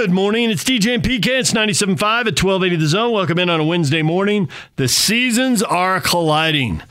Good morning. It's DJ and PK. It's 97.5 at 1280 The Zone. Welcome in on a Wednesday morning. The seasons are colliding.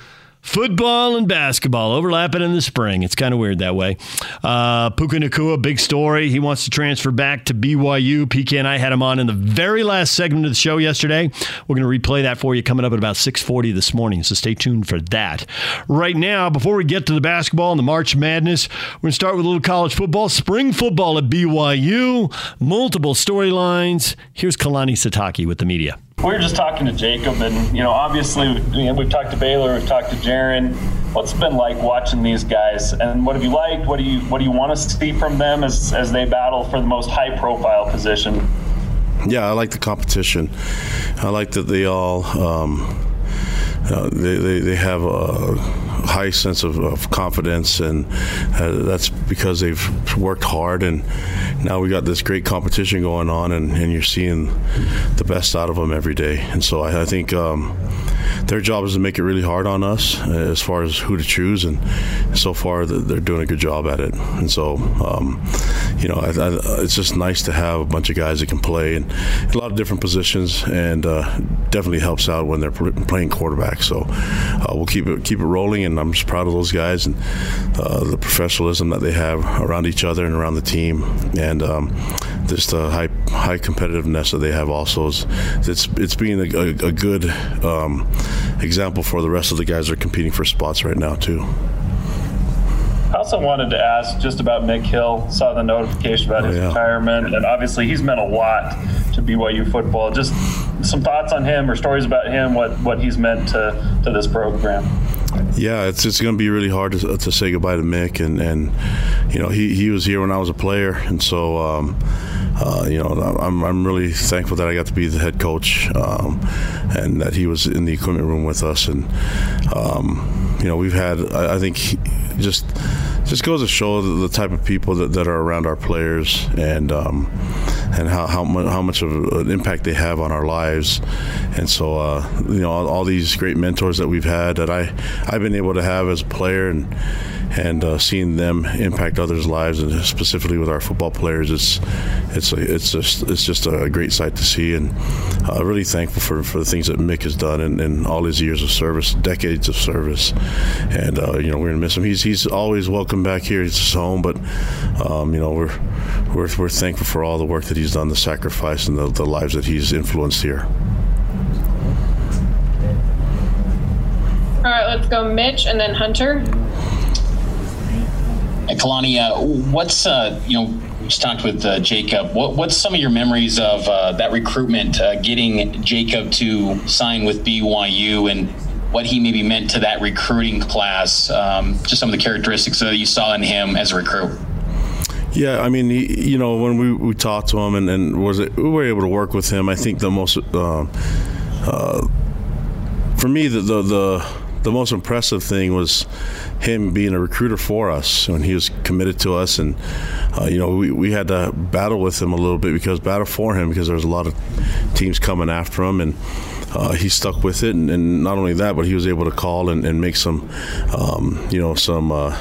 Football and basketball overlapping in the spring. It's kind of weird that way. Uh, Puka Nacua, big story. He wants to transfer back to BYU. PK and I had him on in the very last segment of the show yesterday. We're going to replay that for you coming up at about 6:40 this morning. So stay tuned for that. Right now, before we get to the basketball and the March Madness, we're going to start with a little college football. Spring football at BYU. Multiple storylines. Here's Kalani Sitake with the media. We were just talking to Jacob, and you know, obviously, we've talked to Baylor, we've talked to Jaren. What's been like watching these guys, and what have you liked? What do you what do you want to see from them as as they battle for the most high profile position? Yeah, I like the competition. I like that they all. Um, uh, they, they, they have a high sense of, of confidence, and uh, that's because they've worked hard. And now we got this great competition going on, and, and you're seeing the best out of them every day. And so I, I think um, their job is to make it really hard on us uh, as far as who to choose. And so far, they're doing a good job at it. And so, um, you know, I, I, it's just nice to have a bunch of guys that can play in a lot of different positions, and uh, definitely helps out when they're playing quarterback back. So uh, we'll keep it keep it rolling, and I'm just proud of those guys and uh, the professionalism that they have around each other and around the team, and um, just the high high competitiveness that they have. Also, is it's it's being a, a, a good um, example for the rest of the guys that are competing for spots right now too. I also wanted to ask just about Mick Hill. Saw the notification about oh, his yeah. retirement, and obviously he's meant a lot to BYU football. Just some thoughts on him or stories about him, what what he's meant to to this program. Yeah, it's it's going to be really hard to, to say goodbye to Mick, and and you know he he was here when I was a player, and so. Um, uh, you know, I'm, I'm really thankful that I got to be the head coach um, and that he was in the equipment room with us. And, um, you know, we've had, I, I think, just just goes to show the, the type of people that, that, are around our players and um, and how how much, how much of an impact they have on our lives. And so uh, you know all, all, these great mentors that we've had that I I've been able to have as a player and and uh, seeing them impact others' lives and specifically with our football players, it's it's it's just it's just a great sight to see and uh, really thankful for, for the things that Mick has done in, in all his years of service, decades of service, and uh, you know we're gonna miss him. He's he's always welcome back here. It's his home, but um, you know we're we're we're thankful for all the work that he's done, the sacrifice, and the, the lives that he's influenced here. All right, let's go Mitch and then Hunter. Kalani, uh, what's uh, you know just talked with uh, Jacob. What, what's some of your memories of uh, that recruitment, uh, getting Jacob to sign with BYU, and what he maybe meant to that recruiting class? Um, just some of the characteristics that you saw in him as a recruit. Yeah, I mean, he, you know, when we, we talked to him and, and was it, we were able to work with him. I think the most, uh, for me, the, the, the the most impressive thing was him being a recruiter for us when he was committed to us. And uh, you know we, we had to battle with him a little bit because battle for him because there was a lot of teams coming after him. And uh, he stuck with it. And, and, not only that but he was able to call and, and make some um, you know some uh,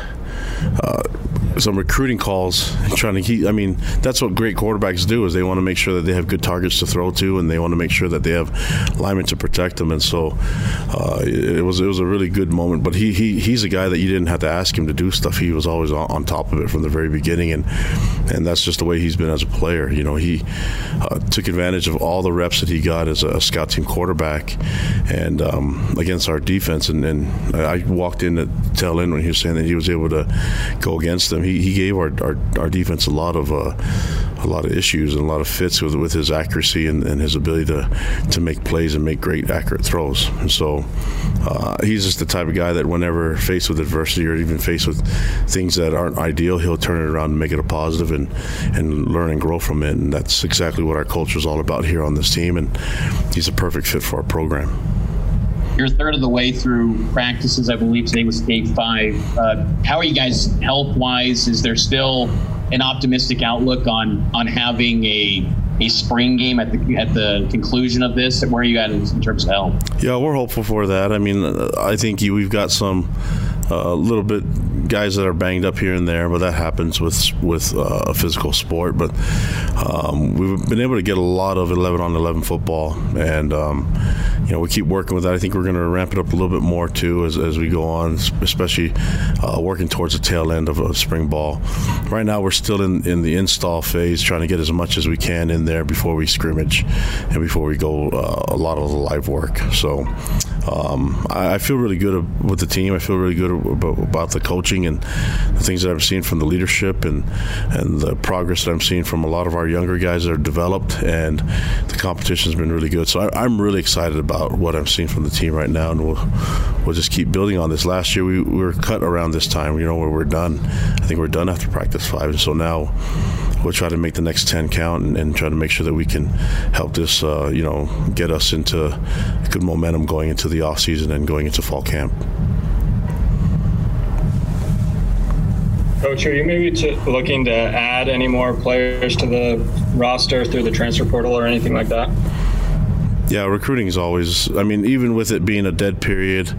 uh some recruiting calls trying to keep. I mean, that's what great quarterbacks do is they want to make sure that they have good targets to throw to, and they want to make sure that they have linemen to protect them. And so uh, it was it was a really good moment. But he, he he's a guy that you didn't have to ask him to do stuff. He was always on, on top of it from the very beginning, and and that's just the way he's been as a player. You know, he uh, took advantage of all the reps that he got as a, scout team quarterback, and um, against our defense. And, and I walked in to tell in when he was saying that he was able to go against them he, he gave our, our, our defense a lot of uh, a lot of issues and a lot of fits with with his accuracy and, and, his ability to to make plays and make great accurate throws. And so uh, he's just the type of guy that whenever faced with adversity or even faced with things that aren't ideal, he'll turn it around and make it a positive and and learn and grow from it. And that's exactly what our culture is all about here on this team. And he's a perfect fit for our program. You're a third of the way through practices. I believe today was day five. Uh, how are you guys health wise? Is there still an optimistic outlook on on having a a spring game at the at the conclusion of this? Where are you at in, terms of health? Yeah, we're hopeful for that. I mean, I think we've got some a uh, little bit guys that are banged up here and there, but that happens with with uh, a physical sport. But um, we've been able to get a lot of 11 on 11 football, and um, you know we keep working with that. I think we're going to ramp it up a little bit more too as, as we go on, especially uh, working towards the tail end of, of spring ball. Right now, we're still in, in the install phase, trying to get as much as we can in there before we scrimmage and before we go uh, a lot of the live work. So um, I, I, feel really good with the team. I feel really good about, about, the coaching and the things that I've seen from the leadership and and the progress that I'm seeing from a lot of our younger guys that are developed. And the competition's been really good. So I, am really excited about what I'm seeing from the team right now, and we'll we'll just keep building on this. Last year we, we were cut around this time, you know, where we're done. I think we're done after practice five, and so now we'll try to make the next 10 count and, and try to make sure that we can help this, uh, you know, get us into good momentum going into the off season and going into fall camp. Coach, are you maybe looking to add any more players to the roster through the transfer portal or anything like that? Yeah, recruiting is always. I mean, even with it being a dead period,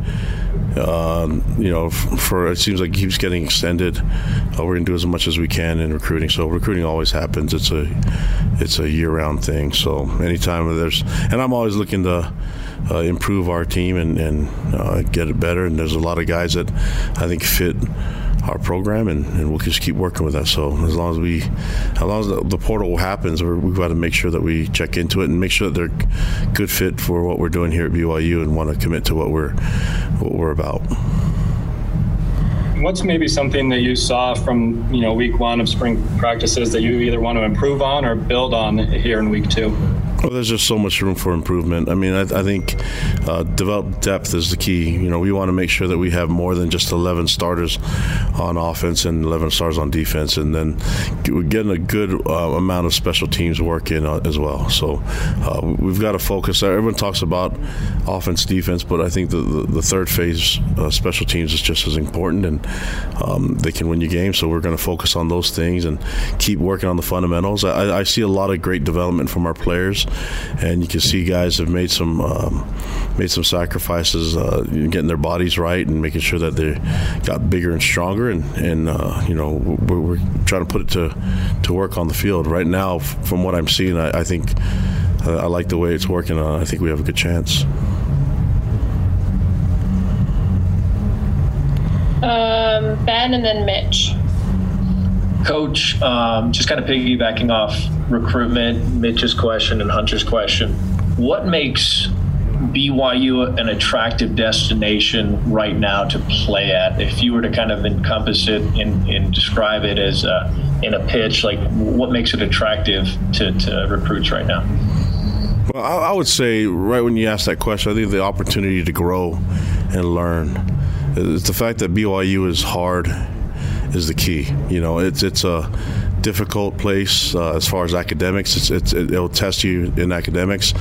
um, you know, for it seems like it keeps getting extended. Uh, we're gonna do as much as we can in recruiting. So recruiting always happens. It's a it's a year-round thing. So anytime there's, and I'm always looking to uh, improve our team and, and uh, get it better. And there's a lot of guys that I think fit our program, and, and, we'll just keep working with that. So as long as we, as long as the, the portal happens, we have got to make sure that we check into it and make sure that they're good fit for what we're doing here at BYU and want to commit to what we're what we're about. What's maybe something that you saw from you know week one of spring practices that you either want to improve on or build on here in week two? Well, there's just so much room for improvement. I mean, I, I think uh, develop depth is the key. You know, we want to make sure that we have more than just 11 starters on offense and 11 stars on defense, and then we're getting a good uh, amount of special teams work in uh, as well. So uh, we've got to focus. Everyone talks about offense, defense, but I think the, the, the third phase uh, special teams is just as important, and um, they can win you games. So we're going to focus on those things and keep working on the fundamentals. I, I see a lot of great development from our players and you can see guys have made some um, made some sacrifices, uh, getting their bodies right and making sure that they got bigger and stronger. And, and uh, you know, we're, we're, trying to put it to to work on the field right now. From what I'm seeing, I, I think uh, I like the way it's working. Uh, I think we have a good chance. Um, ben and then Mitch. Coach, um, just kind of piggybacking off recruitment, Mitch's question and Hunter's question, what makes BYU an attractive destination right now to play at? If you were to kind of encompass it and, and describe it as a, in a pitch, like what makes it attractive to, to recruits right now? Well, I, would say right when you ask that question, I think the opportunity to grow and learn. It's the fact that BYU is hard is the key. You know, it's it's a difficult place uh, as far as academics. It's, it's, it'll test you in academics.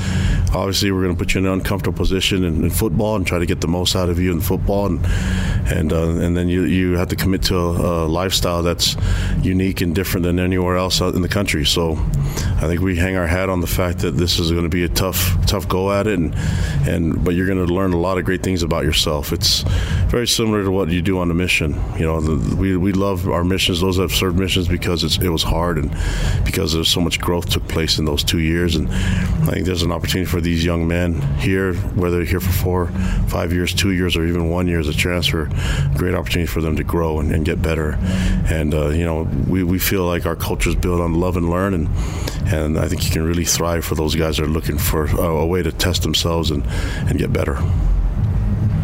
Obviously, we're going to put you in an uncomfortable position in, in, football and try to get the most out of you in football, and and uh, and then you you have to commit to a, a, lifestyle that's unique and different than anywhere else in the country. So, I think we hang our hat on the fact that this is going to be a tough tough go at it, and and but you're going to learn a lot of great things about yourself. It's very similar to what you do on a mission. You know, the, we we love our missions. Those that have served missions because it's it was hard and because there's so much growth took place in those two years. And I think there's an opportunity for these young men here, whether they're here for four, five years, two years, or even one year as a transfer, great opportunity for them to grow and, and get better. And uh, you know, we, we feel like our culture is built on love and learn, and and I think you can really thrive for those guys that are looking for a, a way to test themselves and and get better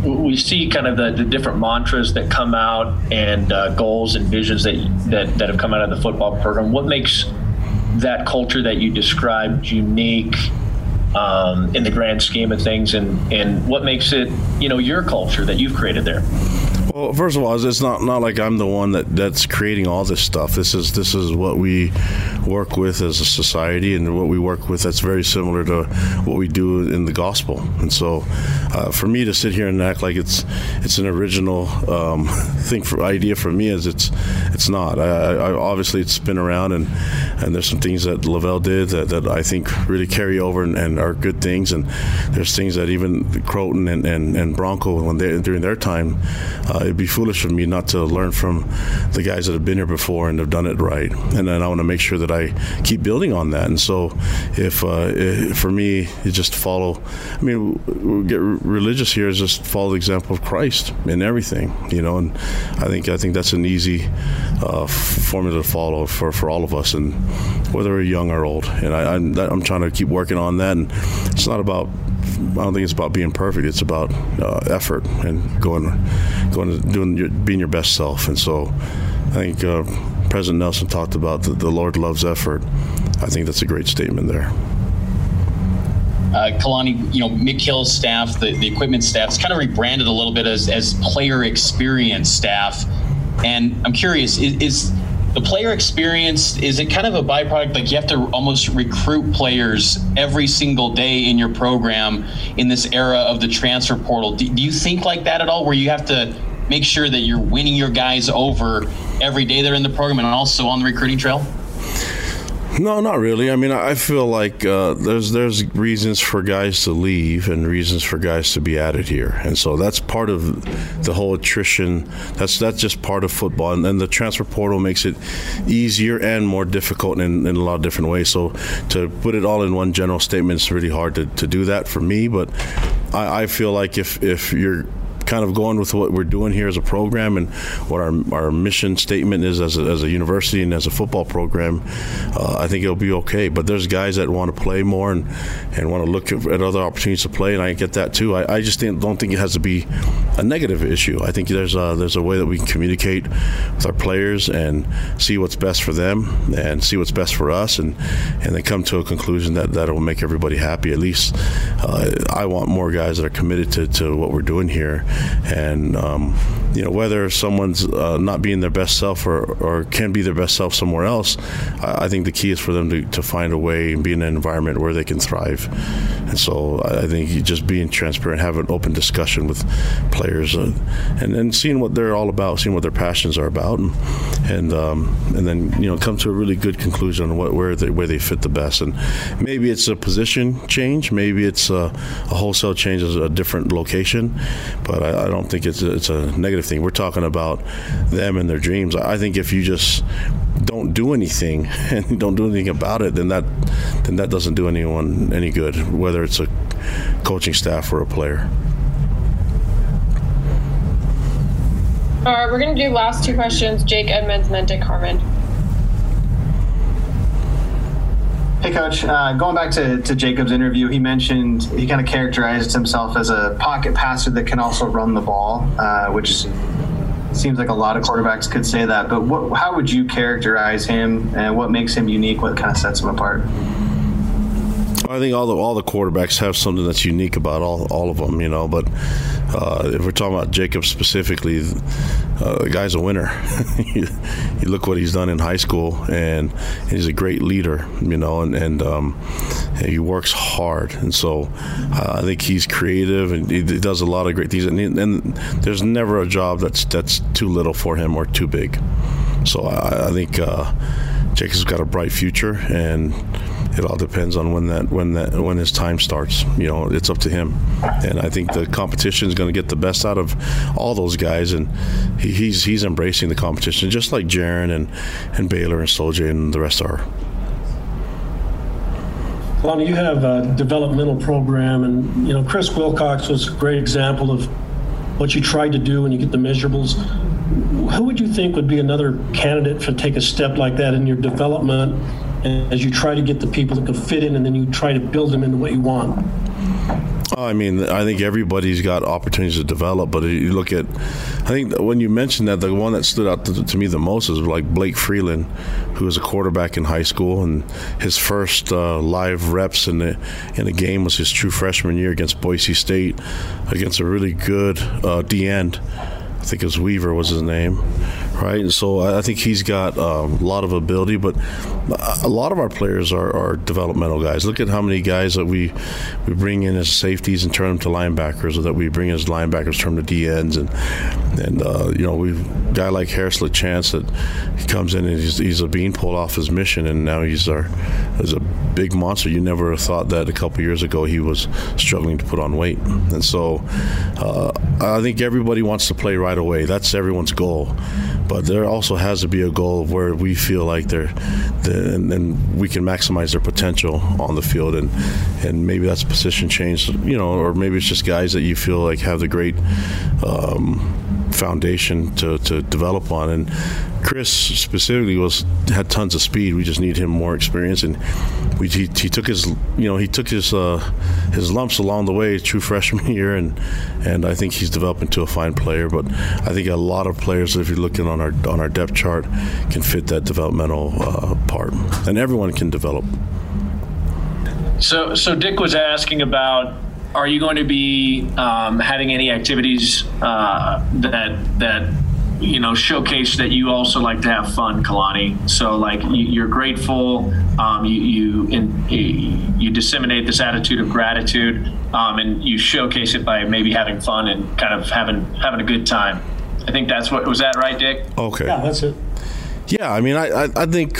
we see kind of the, the different mantras that come out and uh, goals and visions that, that that have come out of the football program. What makes that culture that you described unique um, in the grand scheme of things, and and what makes it you know your culture that you've created there? Well, first of all, it's not not like I'm the one that, that's creating all this stuff. This is this is what we work with as a society, and what we work with that's very similar to what we do in the gospel. And so, uh, for me to sit here and act like it's it's an original um, thing for idea for me is it's it's not. I, I, obviously, it's been around, and and there's some things that LaVell did that, that I think really carry over and, and are good things, and there's things that even Crowton and, and, and Bronco when they during their time. Uh, it'd be foolish of me not to learn from the guys that have been here before and have done it right. And then I want to make sure that I keep building on that. And so, if, uh, for me, you just follow. I mean, we get religious here is just follow the example of Christ in everything, you know. And I think I think that's an easy uh, formula to follow for, for all of us, and whether we're young or old. And I, I'm, I'm trying to keep working on that. And it's not about I don't think it's about being perfect. It's about uh, effort and going, going doing your, being your best self. And so, I think uh, President Nelson talked about the, the, Lord loves effort. I think that's a great statement there. Uh, Kalani, you know, Mick Hill's staff, the, the equipment staff, is kind of rebranded a little bit as, as player experience staff. And I'm curious, is, is the player experience is it kind of a byproduct? Like you have to almost recruit players every single day in your program in this era of the transfer portal. Do, do, you think like that at all where you have to make sure that you're winning your guys over every day they're in the program and also on the recruiting trail no, not really. I mean, I feel like uh, there's there's reasons for guys to leave and reasons for guys to be added here, and so that's part of the whole attrition. That's that's just part of football, and the transfer portal makes it easier and more difficult in, in a lot of different ways. So to put it all in one general statement, it's really hard to, to do that for me. But I, I feel like if if you're kind of going with what we're doing here as a program and what our, our mission statement is as a, as a university and as a football program, uh, I think it'll be okay. But there's guys that want to play more and, and want to look at other opportunities to play, and I get that too. I, I just don't think it has to be a negative issue. I think there's a, there's a way that we can communicate with our players and see what's best for them and see what's best for us, and, and then come to a conclusion that that will make everybody happy. At least uh, I want more guys that are committed to, to what we're doing here and um, you know whether someone's uh, not being their best self or, or can be their best self somewhere else, I, I, think the key is for them to, to find a way and be in an environment where they can thrive. And so I, think just being transparent, have an open discussion with players, uh, and then seeing what they're all about, seeing what their passions are about, and and, um, and then you know come to a really good conclusion on what where they where they fit the best. And maybe it's a position change, maybe it's a, a wholesale change as a different location, but I, I don't think it's a, it's a negative thing. We're talking about them and their dreams. I think if you just don't do anything and don't do anything about it, then that then that doesn't do anyone any good, whether it's a coaching staff or a player. All right, we're going to do last two questions. Jake Edmonds Dick Harmon. Coach. Uh, going back to, to Jacob's interview, he mentioned he kind of characterized himself as a pocket passer that can also run the ball, uh, which seems like a lot of quarterbacks could say that. But what, how would you characterize him, and what makes him unique? What kind of sets him apart? I think all the all the quarterbacks have something that's unique about all, all of them, you know. But uh, if we're talking about Jacob specifically, uh, the guy's a winner. you, look what he's done in high school, and, and he's a great leader, you know, and, and um, he works hard, and so uh, I think he's creative and he does a lot of great things. And, he, and there's never a job that's that's too little for him or too big. So I, I think uh, Jacob's got a bright future, and it all depends on when that when that when his time starts. You know, it's up to him, and I think the competition is going to get the best out of all those guys, and he, he's he's embracing the competition just like Jaren and and Baylor and Sol-Jay and the rest are. Lonnie, you have a developmental program, and you know Chris Wilcox was a great example of what you tried to do when you get the measurables. Who would you think would be another candidate to take a step like that in your development as you try to get the people that can fit in and then you try to build them into what you want? I mean, I think everybody's got opportunities to develop, but you look at, I think when you mentioned that, the one that stood out to, to me the most is like Blake Freeland, who was a quarterback in high school, and his first uh, live reps in the in the game was his true freshman year against Boise State, against a really good uh, D end. I think it was Weaver was his name, right? And so I think he's got um, a lot of ability, but a lot of our players are, are, developmental guys. Look at how many guys that we we bring in as safeties and turn them to linebackers, or that we bring as linebackers, turn to D ends, and and uh, you know we've guy like Harris LaChance that he comes in and he's, he's a bean pulled off his mission, and now he's our is a big monster. You never thought that a couple years ago he was struggling to put on weight, and so uh, I think everybody wants to play right away. That's everyone's goal, but there also has to be a goal where we feel like they're, they're and, and we can maximize their potential on the field, and and maybe that's a position change, you know, or maybe it's just guys that you feel like have the great. Um, foundation to, to develop on and Chris specifically was had tons of speed. We just need him more experience, and we he, he took his you know he took his uh, his lumps along the way, true freshman year, and and I think he's developed into a fine player. But I think a lot of players, if you're looking on our on our depth chart, can fit that developmental uh, part, and everyone can develop. So so Dick was asking about are you going to be um, having any activities uh, that that you know showcase that you also like to have fun kalani? So like you, are grateful um, you you, in, you disseminate this attitude of gratitude um, and you showcase it by maybe having fun and kind of having having a good time. I think that's what was that right dick? Okay. Yeah that's it. Yeah i mean i i, I think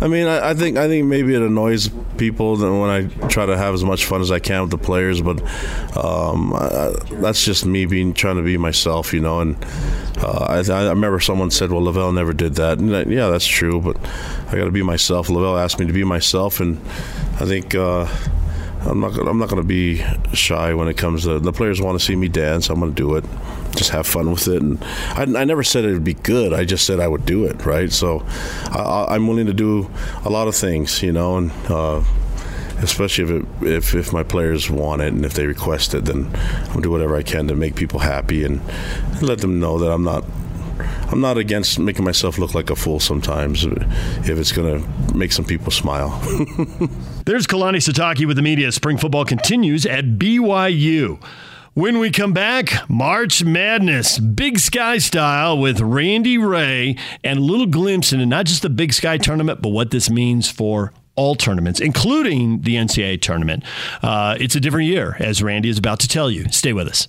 I mean, I, I, think I think maybe it annoys people when I try to have as much fun as I can with the players, but um, I, that's just me being trying to be myself, you know. And uh, I, I, remember someone said, "Well, LaVell never did that." And yeah, that's true, but I got to be myself. LaVell asked me to be myself, and I think. Uh, I'm not. I'm not going to be shy when it comes to the players want to see me dance. I'm going to do it. Just have fun with it. And I, I never said it would be good. I just said I would do it. Right. So I, am willing to do a lot of things. You know, and uh, especially if, it, if if my players want it and if they request it, then I'll do whatever I can to make people happy and let them know that I'm not I'm not against making myself look like a fool sometimes if it's going to make some people smile. There's Kalani Sitake with the media. Spring football continues at BYU. When we come back, March Madness, Big Sky style with Randy Rahe and a little glimpse into not just the Big Sky tournament, but what this means for all tournaments, including the NCAA tournament. Uh, it's a different year, as Randy is about to tell you. Stay with us.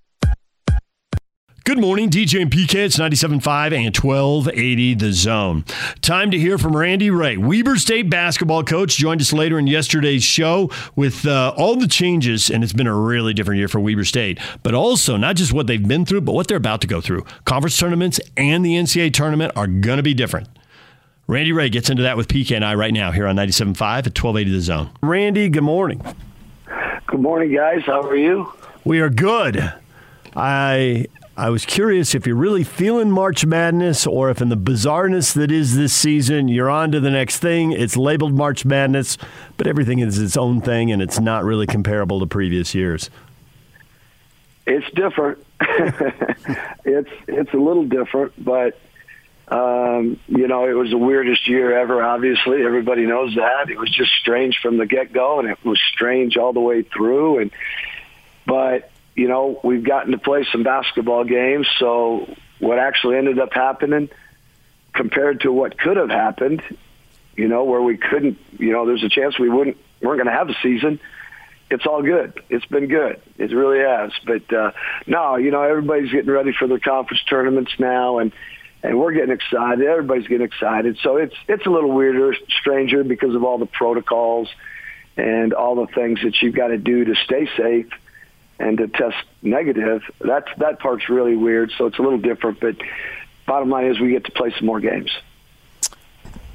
Good morning, DJ and PK. It's 97.5 and 1280 The Zone. Time to hear from Randy Rahe, Weber State basketball coach, joined us later in yesterday's show with uh, all the changes, and it's been a really different year for Weber State, but also not just what they've been through, but what they're about to go through. Conference tournaments and the NCAA tournament are going to be different. Randy Rahe gets into that with PK and I right now here on 97.5 at 1280 The Zone. Randy, good morning. Good morning, guys. How are you? We are good. I I was curious if you're really feeling March Madness or if, in the bizarreness that is this season, you're on to the next thing. It's labeled March Madness, but everything is its own thing and it's not really comparable to previous years. It's different. it's it's a little different, but um, you know, it was the weirdest year ever. Obviously, everybody knows that. It was just strange from the get go, and it was strange all the way through. And but you know, we've gotten to play some basketball games. So what actually ended up happening compared to what could have happened, you know, where we couldn't, you know, there's a chance we wouldn't, weren't going to have a season. It's all good. It's been good. It really has. But uh, no, you know, everybody's getting ready for their conference tournaments now, and and we're getting excited. Everybody's getting excited. So it's it's a little weirder, stranger because of all the protocols and all the things that you've got to do to stay safe and to test negative. That's that part's really weird. So it's a little different. But bottom line is we get to play some more games.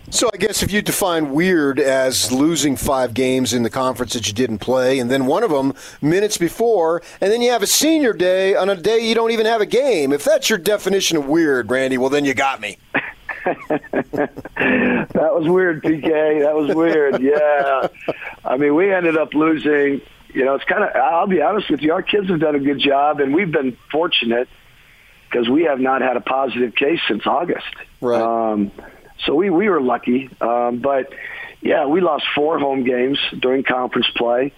So I guess if you define weird as losing five games in the conference that you didn't play, and then one of them minutes before, and then you have a senior day on a day you don't even have a game. If that's your definition of weird, Randy, well then you got me. that was weird, PK. That was weird. Yeah. I mean, we ended up losing. You know, it's kind of. I'll be honest with you. Our kids have done a good job, and we've been fortunate because we have not had a positive case since August. Right. Um, so we we were lucky, um, but yeah, we lost four home games during conference play.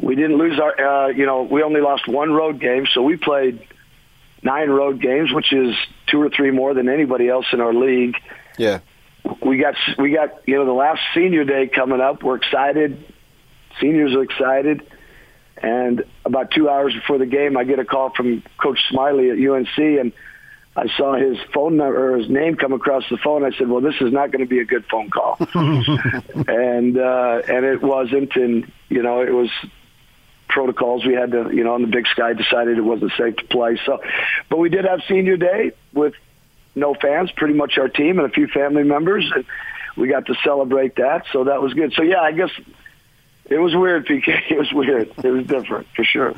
We didn't lose our. Uh, you know, we only lost one road game, so we played nine road games, which is two or three more than anybody else in our league. Yeah. We got we got you know the last senior day coming up. We're excited. Seniors are excited. And about two hours before the game, I get a call from Coach Smiley at UNC, and I saw his phone number or his name come across the phone. I said, "Well, this is not going to be a good phone call," and uh, and it wasn't. And you know, it was protocols we had to, you know, on the Big Sky decided it wasn't safe to play. So, but we did have senior day with no fans, pretty much our team and a few family members, and we got to celebrate that. So that was good. So yeah, I guess it was weird, PK. It was weird. It was different for sure.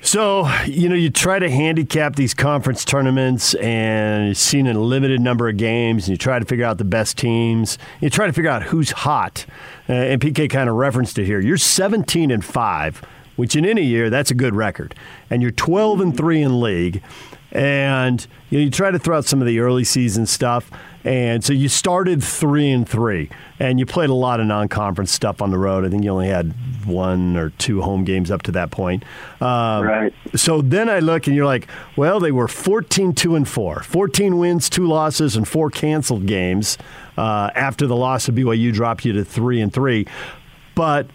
So, you know, you try to handicap these conference tournaments and you've seen a limited number of games and you try to figure out the best teams. You try to figure out who's hot. Uh, and PK kind of referenced it here. You're 17 and 5, which in any year, that's a good record. And you're 12 and 3 in league. And you, know, you try to throw out some of the early season stuff. And so you started three and three, and you played a lot of non-conference stuff on the road. I think you only had one or two home games up to that point. Um, right. So then I look, and you're like, well, they were 14 two and four, 14 wins, two losses, and four canceled games. Uh, after the loss of BYU dropped you to three and three, but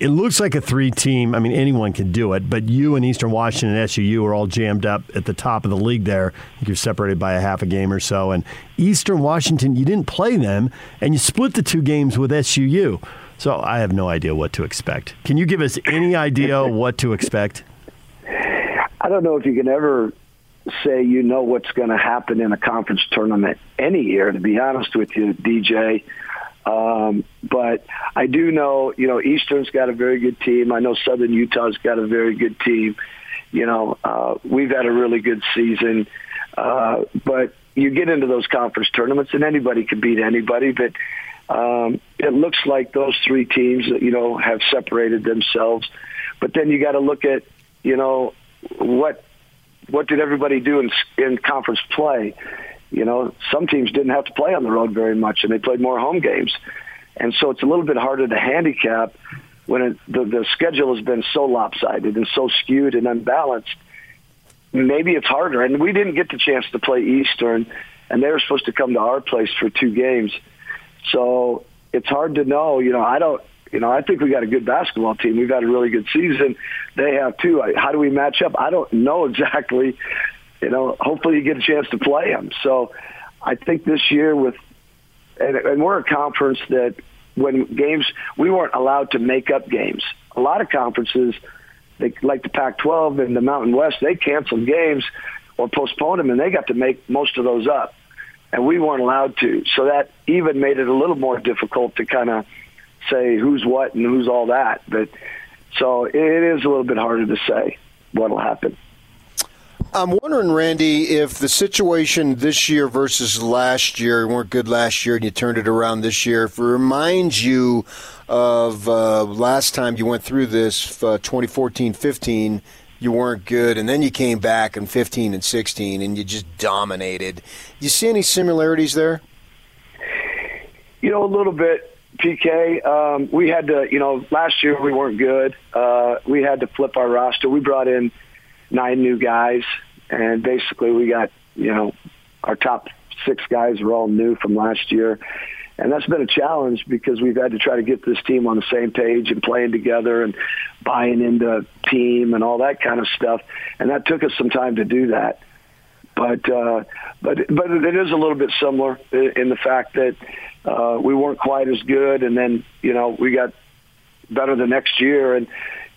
it looks like a three team. I mean, anyone can do it, but you and Eastern Washington and SUU are all jammed up at the top of the league there. You're separated by a half a game or so. And Eastern Washington, you didn't play them, and you split the two games with SUU. So I have no idea what to expect. Can you give us any idea what to expect? I don't know if you can ever say you know what's going to happen in a conference tournament any year, to be honest with you, DJ. Um, but I do know, you know, Eastern's got a very good team. I know Southern Utah's got a very good team. You know, uh, we've had a really good season. Uh, but you get into those conference tournaments, and anybody can beat anybody. But um, it looks like those three teams, you know, have separated themselves. But then you got to look at, you know, what what did everybody do in in conference play? You know, some teams didn't have to play on the road very much, and they played more home games. And so it's a little bit harder to handicap when it, the, the schedule has been so lopsided and so skewed and unbalanced. Maybe it's harder. And we didn't get the chance to play Eastern, and they were supposed to come to our place for two games. So it's hard to know. You know, I don't. You know, I think we got a good basketball team. We've had a really good season. They have too. How do we match up? I don't know exactly you know, hopefully you get a chance to play them. So I think this year with, and, and we're a conference that when games, we weren't allowed to make up games. A lot of conferences, they, like the Pac-12 and the Mountain West, they canceled games or postponed them, and they got to make most of those up. And we weren't allowed to. So that even made it a little more difficult to kind of say who's what and who's all that. But so it is a little bit harder to say what'll happen. I'm wondering, Randy, if the situation this year versus last year weren't good last year and you turned it around this year, if it reminds you of uh, last time you went through this, uh, 2014 15, you weren't good, and then you came back in 15 and 16 and you just dominated. You see any similarities there? You know, a little bit. PK, um, we had to, you know, last year we weren't good. Uh, we had to flip our roster. We brought in nine new guys, and basically we got you know our top six guys are all new from last year. And that's been a challenge because we've had to try to get this team on the same page and playing together and buying into team and all that kind of stuff. And that took us some time to do that. But uh, but but it is a little bit similar in the fact that uh, we weren't quite as good, and then you know we got better the next year, and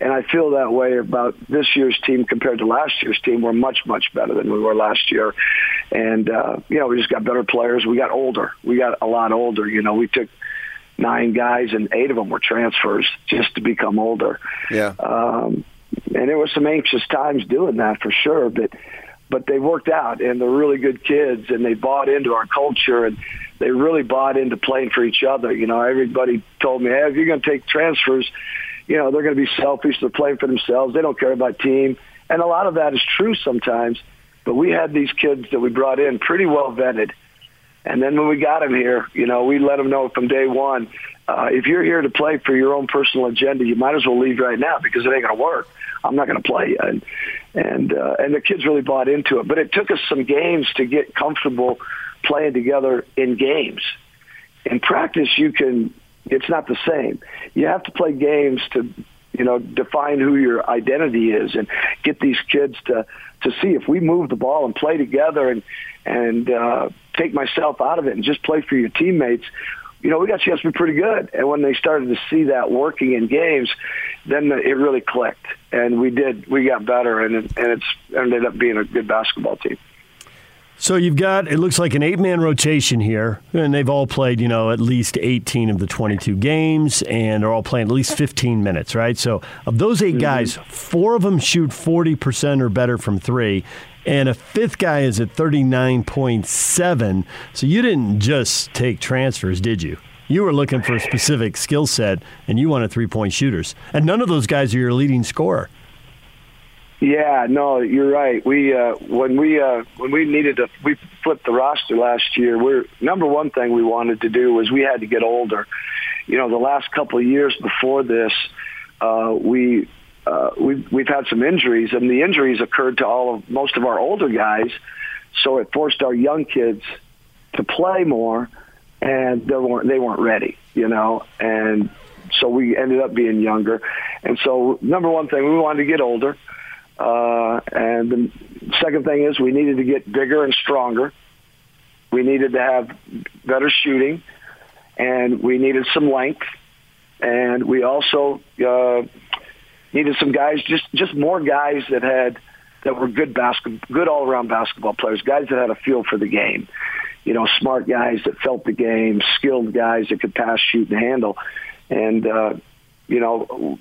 and I feel that way about this year's team compared to last year's team. We're much, much better than we were last year. And, uh, you know, we just got better players. We got older. We got a lot older. You know, we took nine guys and eight of them were transfers just to become older. Yeah. Um, and it was some anxious times doing that for sure. But, but they worked out, and they're really good kids, and they bought into our culture, and they really bought into playing for each other. You know, everybody told me, hey, if you're going to take transfers, you know, they're going to be selfish. They're playing for themselves. They don't care about team. And a lot of that is true sometimes. But we had these kids that we brought in pretty well vetted. And then when we got them here, you know, we let them know from day one, uh, if you're here to play for your own personal agenda, you might as well leave right now because it ain't going to work. I'm not going to play. And and uh, and the kids really bought into it. But it took us some games to get comfortable playing together in games. In practice, you can. It's not the same. You have to play games to, you know, define who your identity is and get these kids to to see if we move the ball and play together and and uh, take myself out of it and just play for your teammates you know, we got chance to be pretty good. And when they started to see that working in games, then it really clicked, and we did. We got better, and it, and it's ended up being a good basketball team. So you've got it looks like an eight-man rotation here, and they've all played, you know, at least 18 of the 22 games, and they're all playing at least 15 minutes, right? So of those 8 mm-hmm. guys, four of them shoot 40% or better from three, and a fifth guy is at 39.7. So you didn't just take transfers, did you? You were looking for a specific skill set, and you wanted three point shooters. And none of those guys are your leading scorer. Yeah, no, you're right. We uh, when we uh, when we needed to we flipped the roster last year. We're number one thing we wanted to do was we had to get older. You know, the last couple of years before this, uh, we uh, we've we've had some injuries, and the injuries occurred to all of most of our older guys. So it forced our young kids to play more, and they weren't they weren't ready, you know. And so we ended up being younger. And so number one thing, we wanted to get older, and the second thing is we needed to get bigger and stronger. We needed to have better shooting, and we needed some length, and we also. Uh, needed some guys, just just more guys that had that were good basketball, good all around basketball players, guys that had a feel for the game. You know, smart guys that felt the game, skilled guys that could pass, shoot, and handle. And uh, you know,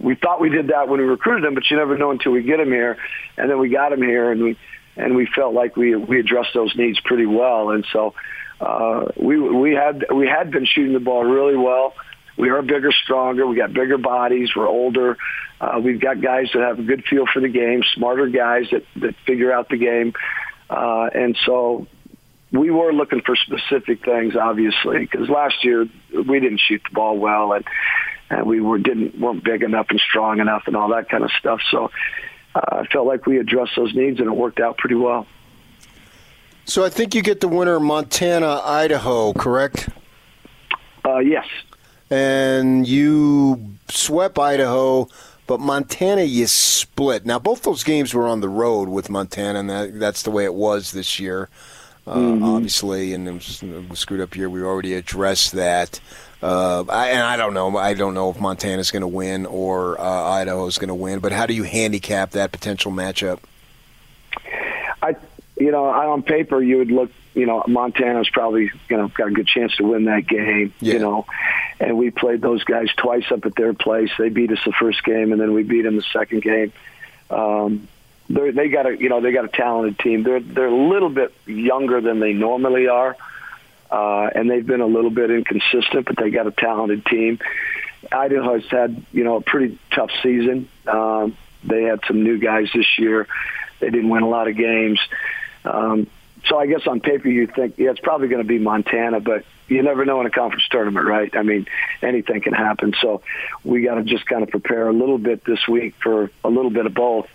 we thought we did that when we recruited them, but you never know until we get them here. And then we got them here, and we and we felt like we we addressed those needs pretty well. And so uh, we we had we had been shooting the ball really well. We are bigger, stronger. We got bigger bodies. We're older. Uh, we've got guys that have a good feel for the game, smarter guys that, that figure out the game. Uh, and so we were looking for specific things, obviously, because last year we didn't shoot the ball well and, and we were, didn't, weren't big enough and strong enough and all that kind of stuff. So uh, I felt like we addressed those needs and it worked out pretty well. So I think you get the winner Montana, Idaho, correct? Uh, yes. And you swept Idaho but Montana, you split. Now, both those games were on the road with Montana, and that, that's the way it was this year, uh, mm-hmm. obviously. And it was, it was, screwed up here. We already addressed that. Uh, I, and I don't know. I don't know if Montana's going to win or uh, Idaho's going to win. But how do you handicap that potential matchup? I, you know, on paper, you would look. You know, Montana's probably you know got a good chance to win that game. Yeah. You know, and we played those guys twice up at their place. They beat us the first game, and then we beat them the second game. Um, they they got a you know they got a talented team. They're they're a little bit younger than they normally are, uh, and they've been a little bit inconsistent, but they got a talented team. Idaho has had you know a pretty tough season. Um, they had some new guys this year. They didn't win a lot of games. Um, so I guess on paper you think yeah it's probably going to be Montana, but you never know in a conference tournament, right? I mean, anything can happen. So we got to just kind of prepare a little bit this week for a little bit of both,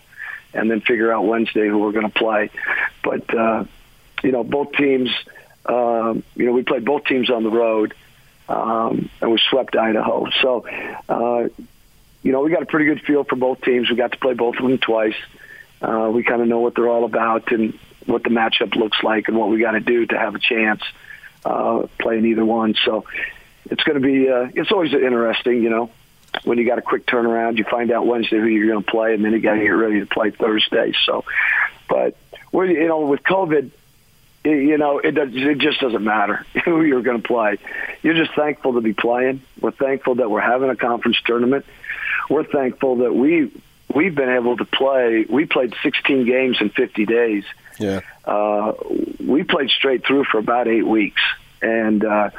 and then figure out Wednesday who we're going to play. But uh, you know, both teams. Um, you know, we played both teams on the road, um, and we swept Idaho. So, uh, you know, we got a pretty good feel for both teams. We got to play both of them twice. Uh, we kind of know what they're all about and what the matchup looks like and what we got to do to have a chance uh, playing either one. So it's going to be uh, it's always interesting, you know. When you got a quick turnaround, you find out Wednesday who you're going to play, and then you got to get ready to play Thursday. So, but we you know with COVID, you know it does, it just doesn't matter who you're going to play. You're just thankful to be playing. We're thankful that we're having a conference tournament. We're thankful that we we've been able to play. We played 16 games in 50 days. Yeah. Uh, we played straight through for about eight weeks, and uh,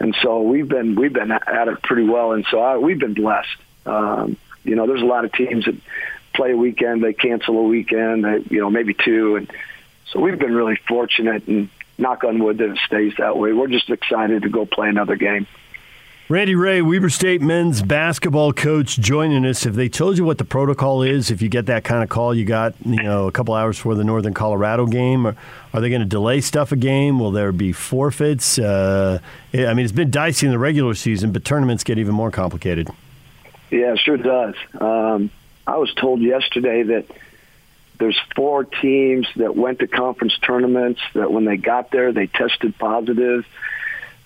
and so we've been we've been at it pretty well, and so I, we've been blessed. Um, you know, there's a lot of teams that play a weekend, they cancel a weekend, they, you know, maybe two, and so we've been really fortunate, and knock on wood that it stays that way. We're just excited to go play another game. Randy Rahe, Weber State men's basketball coach, joining us. If they told you what the protocol is, if you get that kind of call, you got you know a couple hours for the Northern Colorado game. Or are they going to delay stuff a game? Will there be forfeits? Uh, I mean, it's been dicey in the regular season, but tournaments get even more complicated. Yeah, it sure does. Um, I was told yesterday that there's four teams that went to conference tournaments that when they got there they tested positive.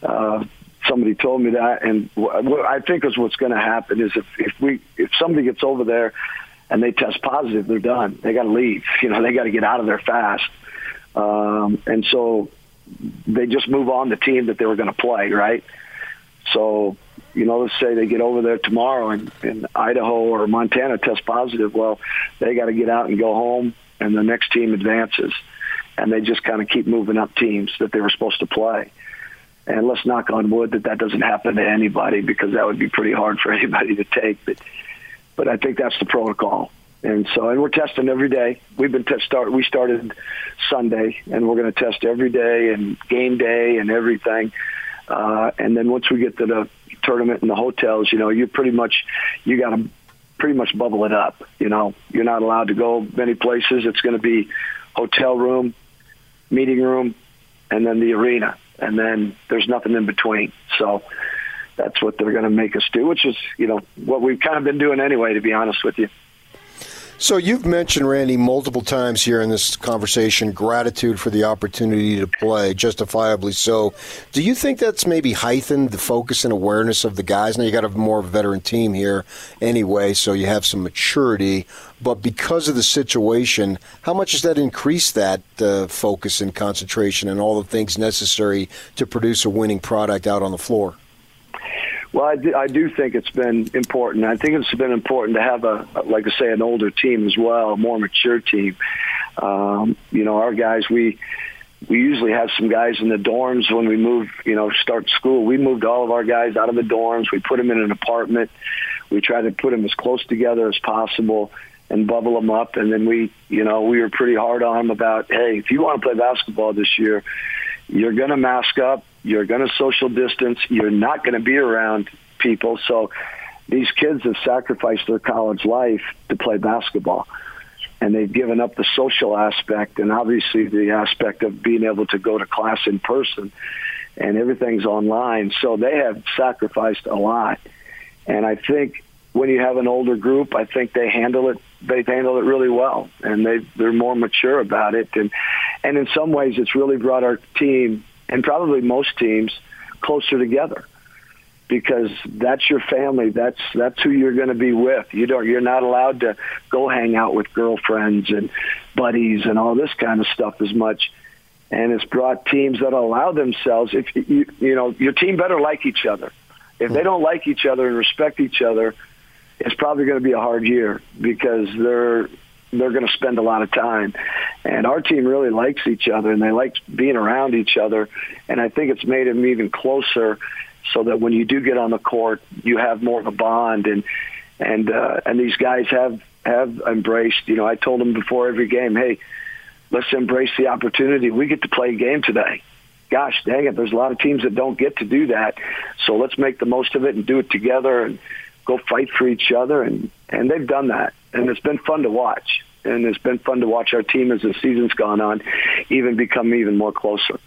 Uh, somebody told me that, and what I think is what's going to happen is if if we if somebody gets over there and they test positive, they're done. They got to leave. You know, they got to get out of there fast. Um, and so they just move on the team that they were going to play, right? So, you know, let's say they get over there tomorrow and, and Idaho or Montana test positive. Well, they got to get out and go home, and the next team advances. And they just kind of keep moving up teams that they were supposed to play. And let's knock on wood that that doesn't happen to anybody because that would be pretty hard for anybody to take. But but I think that's the protocol. And so, and we're testing every day. We've been test start. We started Sunday, and we're going to test every day and game day and everything. Uh, and then once we get to the tournament and the hotels, you know, you pretty much you got to pretty much bubble it up. You know, you're not allowed to go many places. It's going to be hotel room, meeting room, and then the arena and then there's nothing in between. So that's what they're going to make us do, which is you know what we've kind of been doing anyway, to be honest with you. So you've mentioned Randy multiple times here in this conversation gratitude for the opportunity to play, justifiably so. Do you think that's maybe heightened the focus and awareness of the guys? Now you got a more veteran team here anyway, so you have some maturity. But because of the situation, how much has that increased that uh, focus and concentration and all the things necessary to produce a winning product out on the floor? Well, I do, I do think it's been important. I think it's been important to have a, like I say, an older team as well, a more mature team. Um, you know, our guys, we we usually have some guys in the dorms when we move, you know, start school. We moved all of our guys out of the dorms. We put them in an apartment. We try to put them as close together as possible and bubble them up. And then we, you know, we were pretty hard on them about, hey, if you want to play basketball this year, you're going to mask up. You're going to social distance. You're not going to be around people. So these kids have sacrificed their college life to play basketball. And they've given up the social aspect and obviously the aspect of being able to go to class in person and everything's online. So they have sacrificed a lot. And I think when you have an older group, I think they handle it. They handle it really well, and they they're more mature about it. And and in some ways, it's really brought our team and probably most teams closer together because that's your family. That's that's who you're going to be with. You don't. You're not allowed to go hang out with girlfriends and buddies and all this kind of stuff as much. And it's brought teams that allow themselves. If you you know your team better like each other. If they hmm. don't like each other and respect each other, it's probably going to be a hard year because they're they're going to spend a lot of time. And our team really likes each other and they like being around each other. And I think it's made them even closer so that when you do get on the court, you have more of a bond. And, and, uh, and these guys have, have embraced, you know, I told them before every game, hey, let's embrace the opportunity. We get to play a game today. Gosh dang it, there's a lot of teams that don't get to do that. So let's make the most of it and do it together and go fight for each other. And, and they've done that and it's been fun to watch. And it's been fun to watch our team as the season's gone on, even become even more closer.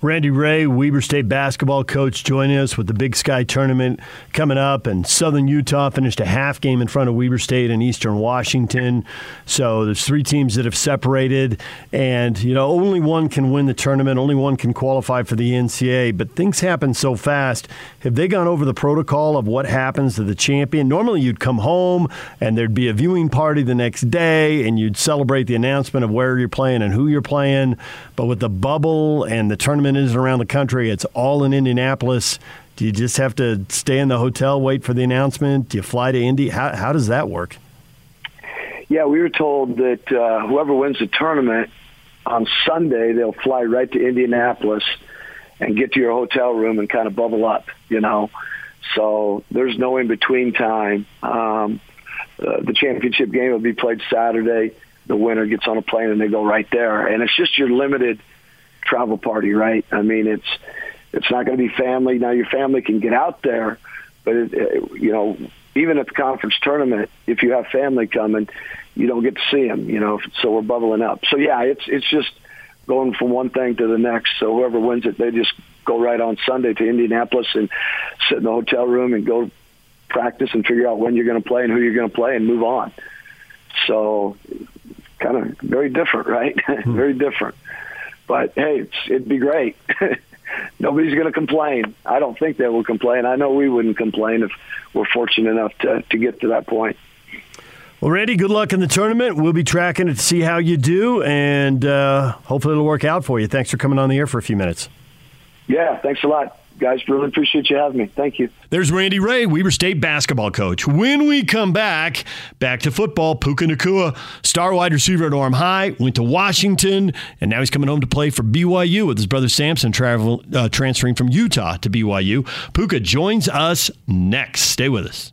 Randy Rahe, Weber State basketball coach, joining us with the Big Sky tournament coming up. And Southern Utah finished a half game in front of Weber State and Eastern Washington. So there's three teams that have separated, and you know only one can win the tournament, only one can qualify for the NCAA. But things happen so fast. Have they gone over the protocol of what happens to the champion? Normally you'd come home and there'd be a viewing party the next day, and you'd celebrate the announcement of where you're playing and who you're playing. But with the bubble and the tournament tournament is around the country. It's all in Indianapolis. Do you just have to stay in the hotel, wait for the announcement? Do you fly to Indy? How, how does that work? Yeah, we were told that uh, whoever wins the tournament on Sunday, they'll fly right to Indianapolis and get to your hotel room and kind of bubble up, you know. So there's no in between time. Um, uh, the championship game will be played Saturday. The winner gets on a plane and they go right there. And it's just your limited travel party, right? I mean, it's it's not going to be family. Now your family can get out there, but it, it, you know, even at the conference tournament, if you have family coming, you don't get to see them. You know, so we're bubbling up. So yeah, it's it's just going from one thing to the next. So whoever wins it, they just go right on Sunday to Indianapolis and sit in the hotel room and go practice and figure out when you're going to play and who you're going to play and move on. So kind of very different, right? Hmm. very different. But hey, it's, it'd be great. Nobody's going to complain. I don't think they will complain. I know we wouldn't complain if we're fortunate enough to, to get to that point. Well, Randy, good luck in the tournament. We'll be tracking it to see how you do, and uh, hopefully it'll work out for you. Thanks for coming on the air for a few minutes. Yeah, thanks a lot guys, really appreciate you having me. Thank you. There's Randy Rahe, Weber State basketball coach. When we come back, back to football, Puka Nacua, star wide receiver at Orem High, went to Washington, and now he's coming home to play for BYU with his brother Samson travel, uh, transferring from Utah to BYU. Puka joins us next. Stay with us.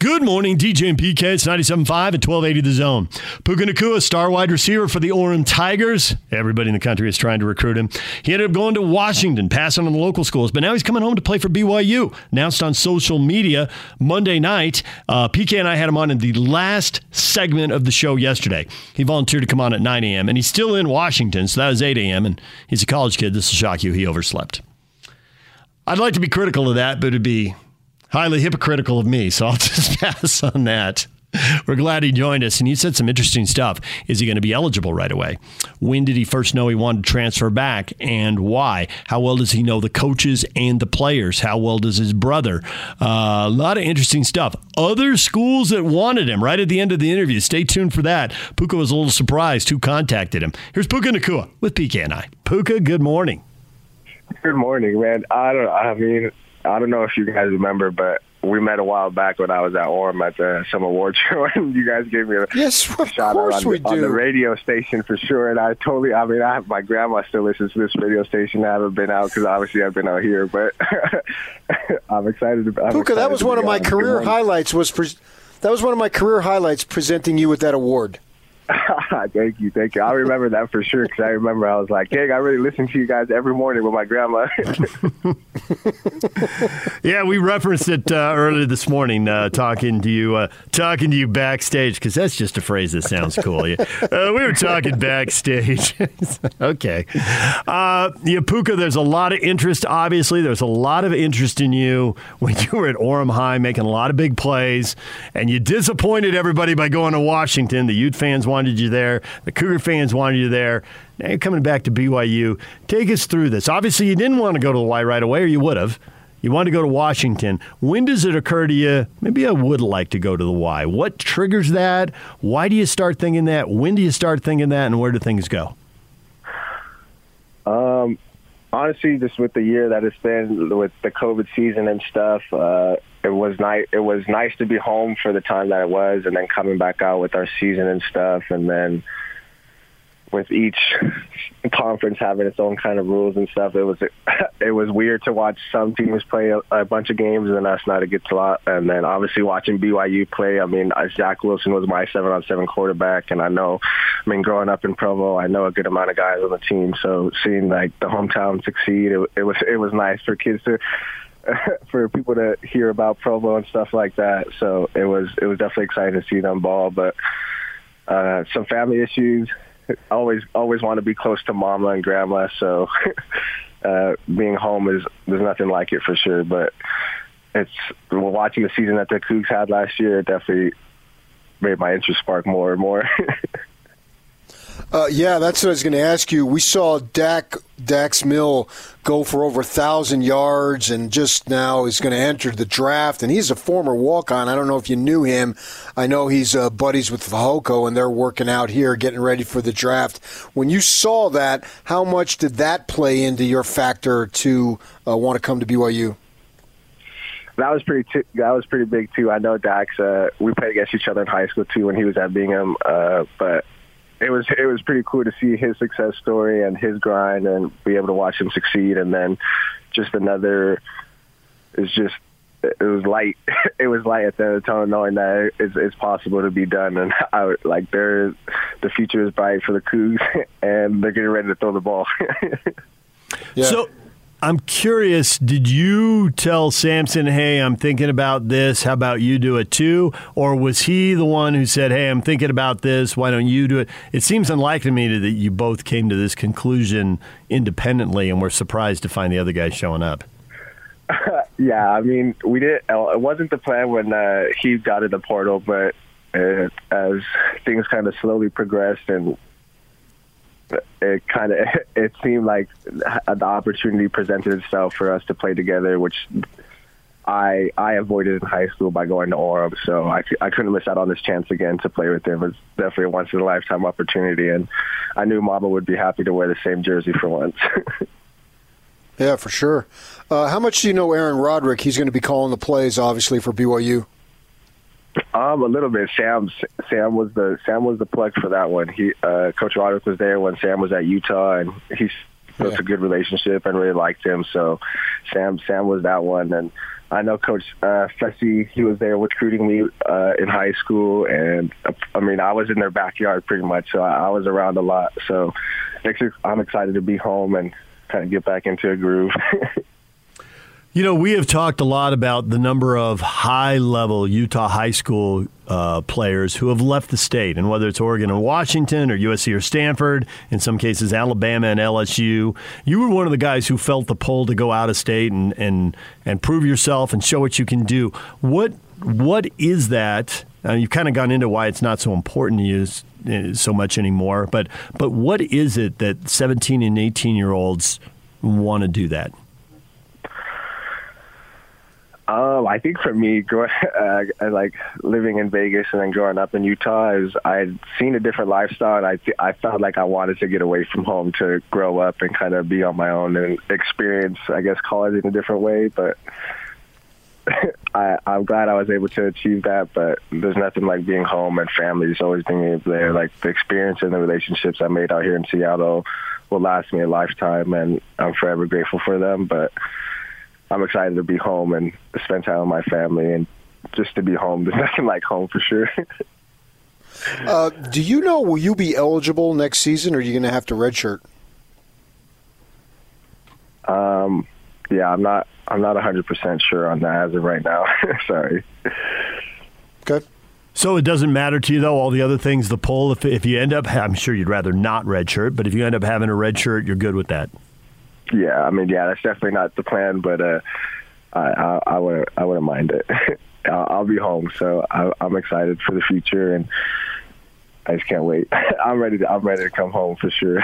Good morning, DJ and PK. It's 97.5 at 1280 The Zone. Puka Nacua, star wide receiver for the Orem Tigers. Everybody in the country is trying to recruit him. He ended up going to Washington, passing on the local schools, but now he's coming home to play for BYU. Announced on social media Monday night. Uh, PK and I had him on in the last segment of the show yesterday. He volunteered to come on at 9 a.m., and he's still in Washington, so that was 8 a.m., and he's a college kid. This will shock you. He overslept. I'd like to be critical of that, but it'd be highly hypocritical of me, so I'll just pass on that. We're glad he joined us, and he said some interesting stuff. Is he going to be eligible right away? When did he first know he wanted to transfer back, and why? How well does he know the coaches and the players? How well does his brother? Uh, a lot of interesting stuff. Other schools that wanted him right at the end of the interview. Stay tuned for that. Puka was a little surprised who contacted him. Here's Puka Nacua with PK and I. Puka, good morning. Good morning, man. I don't. I mean, I don't know if you guys remember, but we met a while back when I was at Orem at the some award show, and you guys gave me a yes, shout out on, we on the radio station for sure. And I totally, I mean, I have my grandma still listens to this radio station. I haven't been out because obviously I've been out here, but I'm excited. To, I'm Puka, excited that was one of my career highlights. Was pre- that was one of my career highlights presenting you with that award. thank you, thank you. I remember that for sure because I remember I was like, "Hey, I really listen to you guys every morning with my grandma." yeah, we referenced it uh, earlier this morning, uh, talking to you, uh, talking to you backstage because that's just a phrase that sounds cool. Yeah. Uh, we were talking backstage. okay, uh, yeah, Puka. There's a lot of interest. Obviously, there's a lot of interest in you when you were at Orem High, making a lot of big plays, and you disappointed everybody by going to Washington. The Ute fans wanted wanted you there. The Cougar fans wanted you there. Now you're coming back to BYU. Take us through this. Obviously, you didn't want to go to the Y right away, or you would have. You want to go to Washington. When does it occur to you, maybe I would like to go to the Y? What triggers that? Why do you start thinking that? When do you start thinking that? And where do things go? Um, honestly, just with the year that it's been with the COVID season and stuff, uh, it was nice. It was nice to be home for the time that it was, and then coming back out with our season and stuff, and then with each conference having its own kind of rules and stuff, it was it was weird to watch some teams play a, a bunch of games and then us not a lot. And then obviously watching BYU play. I mean, Zach Wilson was my seven on seven quarterback, and I know, I mean, growing up in Provo, I know a good amount of guys on the team. So seeing like the hometown succeed, it, it was it was nice for kids to for people to hear about Provo and stuff like that. So it was it was definitely exciting to see them ball, but uh, some family issues. Always always want to be close to mama and grandma, so uh, being home is there's nothing like it for sure. But it's watching the season that the Cougs had last year. It definitely made my interest spark more and more. Uh, yeah, that's what I was going to ask you. We saw Dak Dax Milne go for over a thousand yards, and just now is going to enter the draft. And he's a former walk-on. I don't know if you knew him. I know he's uh, buddies with Fehoko, and they're working out here, getting ready for the draft. When you saw that, how much did that play into your factor to uh, want to come to BYU? that was pretty t- that was pretty big too. I know Dax. Uh, we played against each other in high school too when he was at Bingham. Uh, but it was it was pretty cool to see his success story and his grind and be able to watch him succeed. And then just another is just it was light. It was light at the end of the tunnel, knowing that it's, it's possible to be done. And I like there, the future is bright for the Cougs, and they're getting ready to throw the ball. yeah. So I'm curious, did you tell Samson, hey, I'm thinking about this. How about you do it too? Or was he the one who said, hey, I'm thinking about this. Why don't you do it? It seems unlikely to me that you both came to this conclusion independently and were surprised to find the other guy showing up. yeah, I mean, we did. It wasn't the plan when uh, he got in the portal, but uh, as things kind of slowly progressed and it kind of it seemed like the opportunity presented itself for us to play together, which I I avoided in high school by going to Orem, so I, I couldn't miss out on this chance again to play with him. It was definitely a once in a lifetime opportunity, and I knew Mama would be happy to wear the same jersey for once. yeah, for sure. Uh, how much do you know Aaron Roderick? He's going to be calling the plays, obviously, for BYU. Um, a little bit. Sam Sam was the Sam was the plug for that one. He uh, Coach Roderick was there when Sam was at Utah, and he's built yeah. a good relationship and really liked him. So Sam Sam was that one, and I know Coach uh, Fesi. He was there recruiting me uh, in high school, and uh, I mean I was in their backyard pretty much, so I, I was around a lot. So I'm excited to be home and kind of get back into a groove. You know, we have talked a lot about the number of high level Utah high school uh, players who have left the state, and whether it's Oregon or Washington or USC or Stanford, in some cases Alabama and LSU. You were one of the guys who felt the pull to go out of state and, and, and prove yourself and show what you can do. What What is that? Uh, you've kind of gone into why it's not so important to use uh, so much anymore, but, but what is it that 17 and 18 year olds want to do that? Um, I think for me, growing, uh, like living in Vegas and then growing up in Utah, is I'd seen a different lifestyle, and I I felt like I wanted to get away from home to grow up and kind of be on my own and experience, I guess, college in a different way. But I, I'm glad I was able to achieve that. But there's nothing like being home and family is always being there. Like the experience and the relationships I made out here in Seattle will last me a lifetime, and I'm forever grateful for them. But I'm excited to be home and spend time with my family and just to be home. There's nothing like home for sure. uh, do you know will you be eligible next season, or are you going to have to redshirt? Um, yeah, I'm not. I'm not 100 percent sure on that as of right now. Sorry. Okay. So it doesn't matter to you though all the other things the poll, if if you end up I'm sure you'd rather not redshirt, but if you end up having a redshirt, you're good with that. Yeah, I mean, yeah, that's definitely not the plan, but uh, I, I, I wouldn't, I wouldn't mind it. I'll, I'll be home, so I, I'm excited for the future, and I just can't wait. I'm ready. To, I'm ready to come home for sure.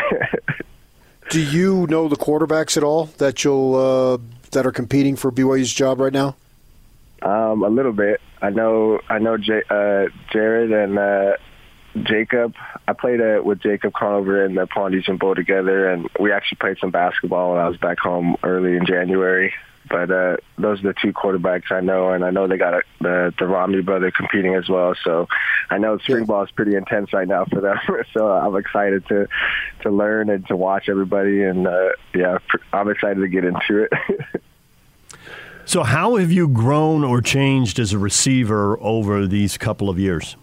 Do you know the quarterbacks at all that you'll uh, that are competing for BYU's job right now? Um, a little bit. I know. I know J, uh, Jaren and uh, Jacob. I played uh, with Jacob Conover in the Polynesian Bowl together, and we actually played some basketball when I was back home early in January. But uh, those are the two quarterbacks I know, and I know they got a, the the Romney brother competing as well. So I know spring ball is pretty intense right now for them. so I'm excited to to learn and to watch everybody, and uh, yeah, I'm excited to get into it. so how have you grown or changed as a receiver over these couple of years?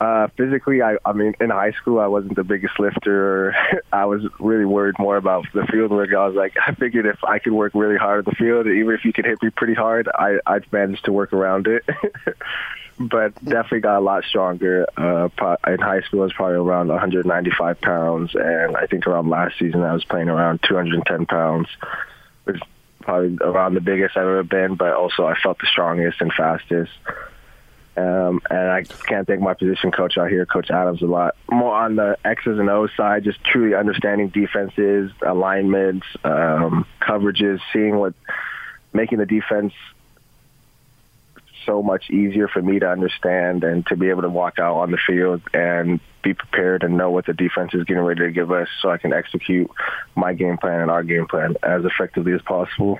Uh, physically, I, I mean, in high school, I wasn't the biggest lifter. I was really worried more about the field work. I was like, I figured if I could work really hard in the field, even if you could hit me pretty hard, I, I'd manage to work around it. but definitely got a lot stronger. Uh, in high school, I was probably around 195 pounds, and I think around last season, I was playing around 210 pounds, which probably around the biggest I've ever been, but also I felt the strongest and fastest. Um, and I can't thank my position coach out here, Coach Adams, a lot. More on the X's and O's side, just truly understanding defenses, alignments, um, coverages, seeing what, making the defense so much easier for me to understand and to be able to walk out on the field and be prepared and know what the defense is getting ready to give us so I can execute my game plan and our game plan as effectively as possible.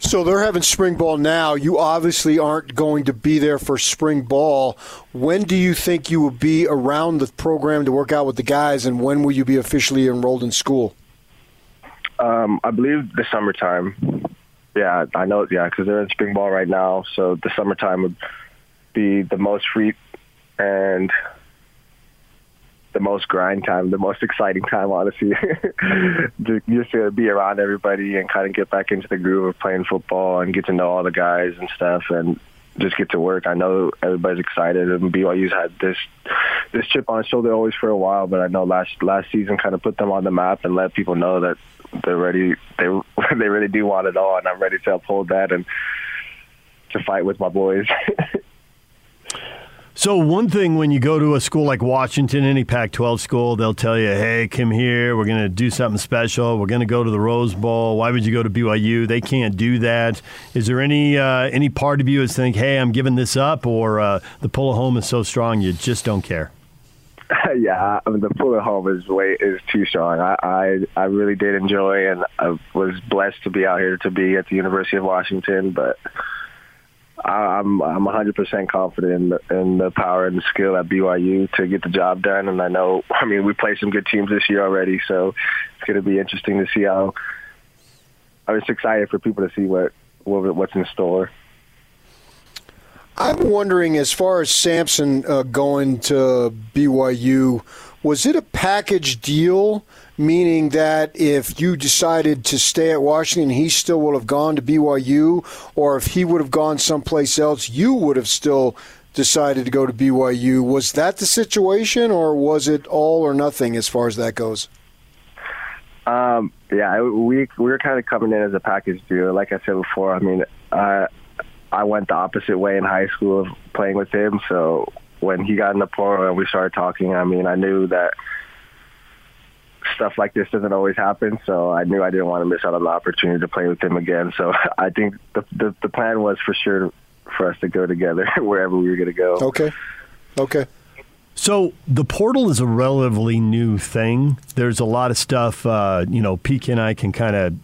So they're having spring ball now. You obviously aren't going to be there for spring ball. When do you think you will be around the program to work out with the guys, and when will you be officially enrolled in school? Um, I believe the summertime. Yeah, I know. Yeah, because they're in spring ball right now, so the summertime would be the most free and the most grind time, the most exciting time, honestly. just to be around everybody and kind of get back into the groove of playing football and get to know all the guys and stuff and just get to work. I know everybody's excited and BYU's had this this chip on its shoulder always for a while, but I know last last season kind of put them on the map and let people know that they're ready. They they really do want it all, and I'm ready to uphold that and to fight with my boys. So one thing when you go to a school like Washington, any Pac-12 school, they'll tell you, "Hey, come here. We're going to do something special. We're going to go to the Rose Bowl. Why would you go to BYU? They can't do that. Is there any uh, any part of you that think, "Hey, I'm giving this up," or uh, the pull at home is so strong you just don't care? yeah, I mean, the pull at home is way is too strong. I, I I really did enjoy, and I was blessed to be out here to be at the University of Washington, but I'm I'm 100% confident in the, in the power and the skill at BYU to get the job done. And I know, I mean, we played some good teams this year already, so it's going to be interesting to see how. I'm just excited for people to see what, what what's in store. I'm wondering, as far as Samson uh, going to BYU, was it a package deal? Meaning that if you decided to stay at Washington, he still would have gone to BYU, or if he would have gone someplace else, you would have still decided to go to BYU. Was that the situation, or was it all or nothing as far as that goes? Um, yeah, we we were kind of coming in as a package deal. Like I said before, I mean, I I went the opposite way in high school of playing with him. So when he got in the portal and we started talking, I mean, I knew that stuff like this doesn't always happen. So I knew I didn't want to miss out on the opportunity to play with him again. So I think the the, the plan was for sure for us to go together wherever we were going to go. Okay. Okay. So the portal is a relatively new thing. There's a lot of stuff, uh, you know, PK and I can kind of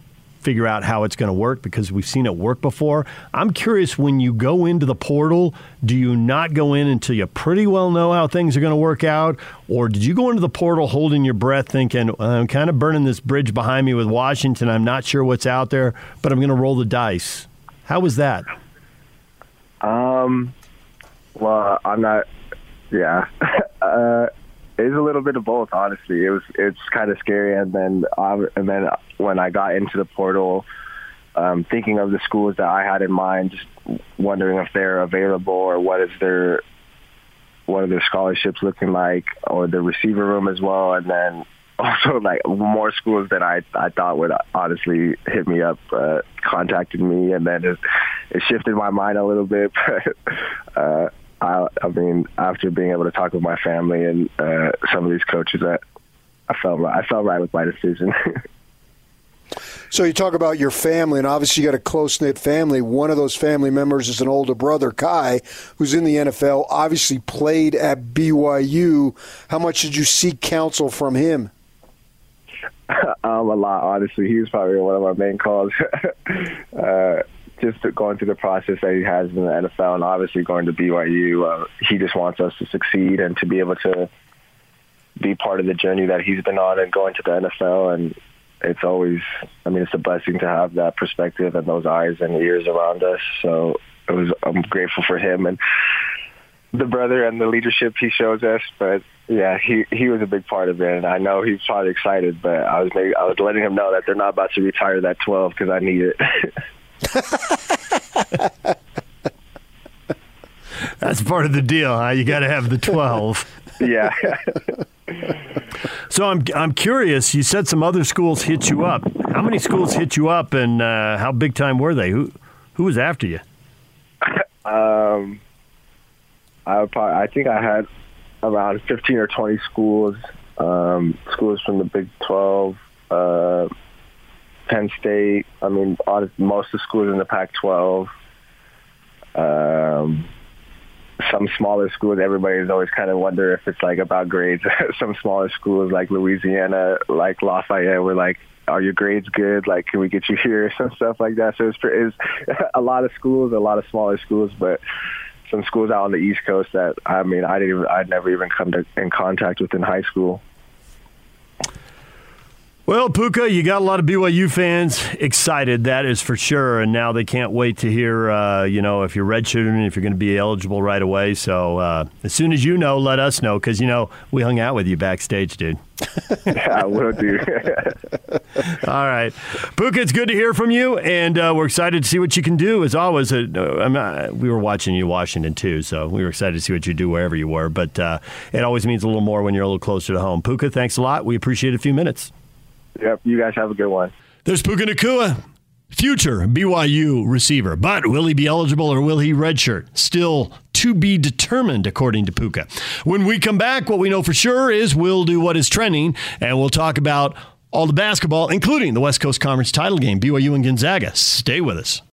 figure out how it's going to work because we've seen it work before. I'm curious when you go into the portal, do you not go in until you pretty well know how things are going to work out? Or did you go into the portal holding your breath thinking, I'm kind of burning this bridge behind me with Washington. I'm not sure what's out there, but I'm going to roll the dice? How was that? Um, well, I'm not, yeah. uh, it's a little bit of both, honestly. It was it's kind of scary, and then um, and then when I got into the portal, um, thinking of the schools that I had in mind, just wondering if they're available or what is their what are their scholarships looking like, or the receiver room as well, and then also like more schools that I I thought would honestly hit me up, uh, contacted me, and then it, it shifted my mind a little bit, but. Uh, I, I mean, after being able to talk with my family and uh, some of these coaches, that I felt right. I felt right with my decision. so you talk about your family, and obviously you got a close knit family. One of those family members is an older brother, Kai, who's in the NFL. Obviously played at BYU. How much did you seek counsel from him? um, a lot, honestly. He was probably one of my main calls. uh, just going through the process that he has in the NFL and obviously going to BYU, uh, he just wants us to succeed and to be able to be part of the journey that he's been on and going to the NFL. And it's always, I mean, it's a blessing to have that perspective and those eyes and ears around us. So it was, I'm grateful for him and the brother and the leadership he shows us. But yeah, he he was a big part of it, and I know he's probably excited. But I was maybe, I was letting him know that they're not about to retire that 12 because I need it. That's part of the deal, huh? You got to have the 12. yeah. So I'm I'm curious. You said some other schools hit you up. How many schools hit you up, and uh, how big time were they? Who who was after you? Um, I probably, I think I had around 15 or 20 schools, um, schools from the Big 12, uh, Penn State. I mean, all, most of the schools in the Pac-12. Um, some smaller schools, everybody's always kind of wonder if it's like about grades. some smaller schools like Louisiana, like Lafayette, were like, "Are your grades good? Like, can we get you here?" Some stuff like that. So it's, it's a lot of schools, a lot of smaller schools, but some schools out on the East Coast that I mean, I didn't, even, I'd never even come to, in contact with in high school. Well, Puka, you got a lot of BYU fans excited, that is for sure. And now they can't wait to hear, uh, you know, if you're redshirting, if you're going to be eligible right away. So uh, as soon as you know, let us know because, you know, we hung out with you backstage, dude. yeah, I will do. All right. Puka, it's good to hear from you. And uh, we're excited to see what you can do. As always, uh, uh, we were watching you Washington, too. So we were excited to see what you do wherever you were. But uh, it always means a little more when you're a little closer to home. Puka, thanks a lot. We appreciate a few minutes. Yep. You guys have a good one. There's Puka Nacua, future BYU receiver. But will he be eligible or will he redshirt? Still to be determined, according to Puka. When we come back, what we know for sure is we'll do what is trending, and we'll talk about all the basketball, including the West Coast Conference title game, BYU and Gonzaga. Stay with us.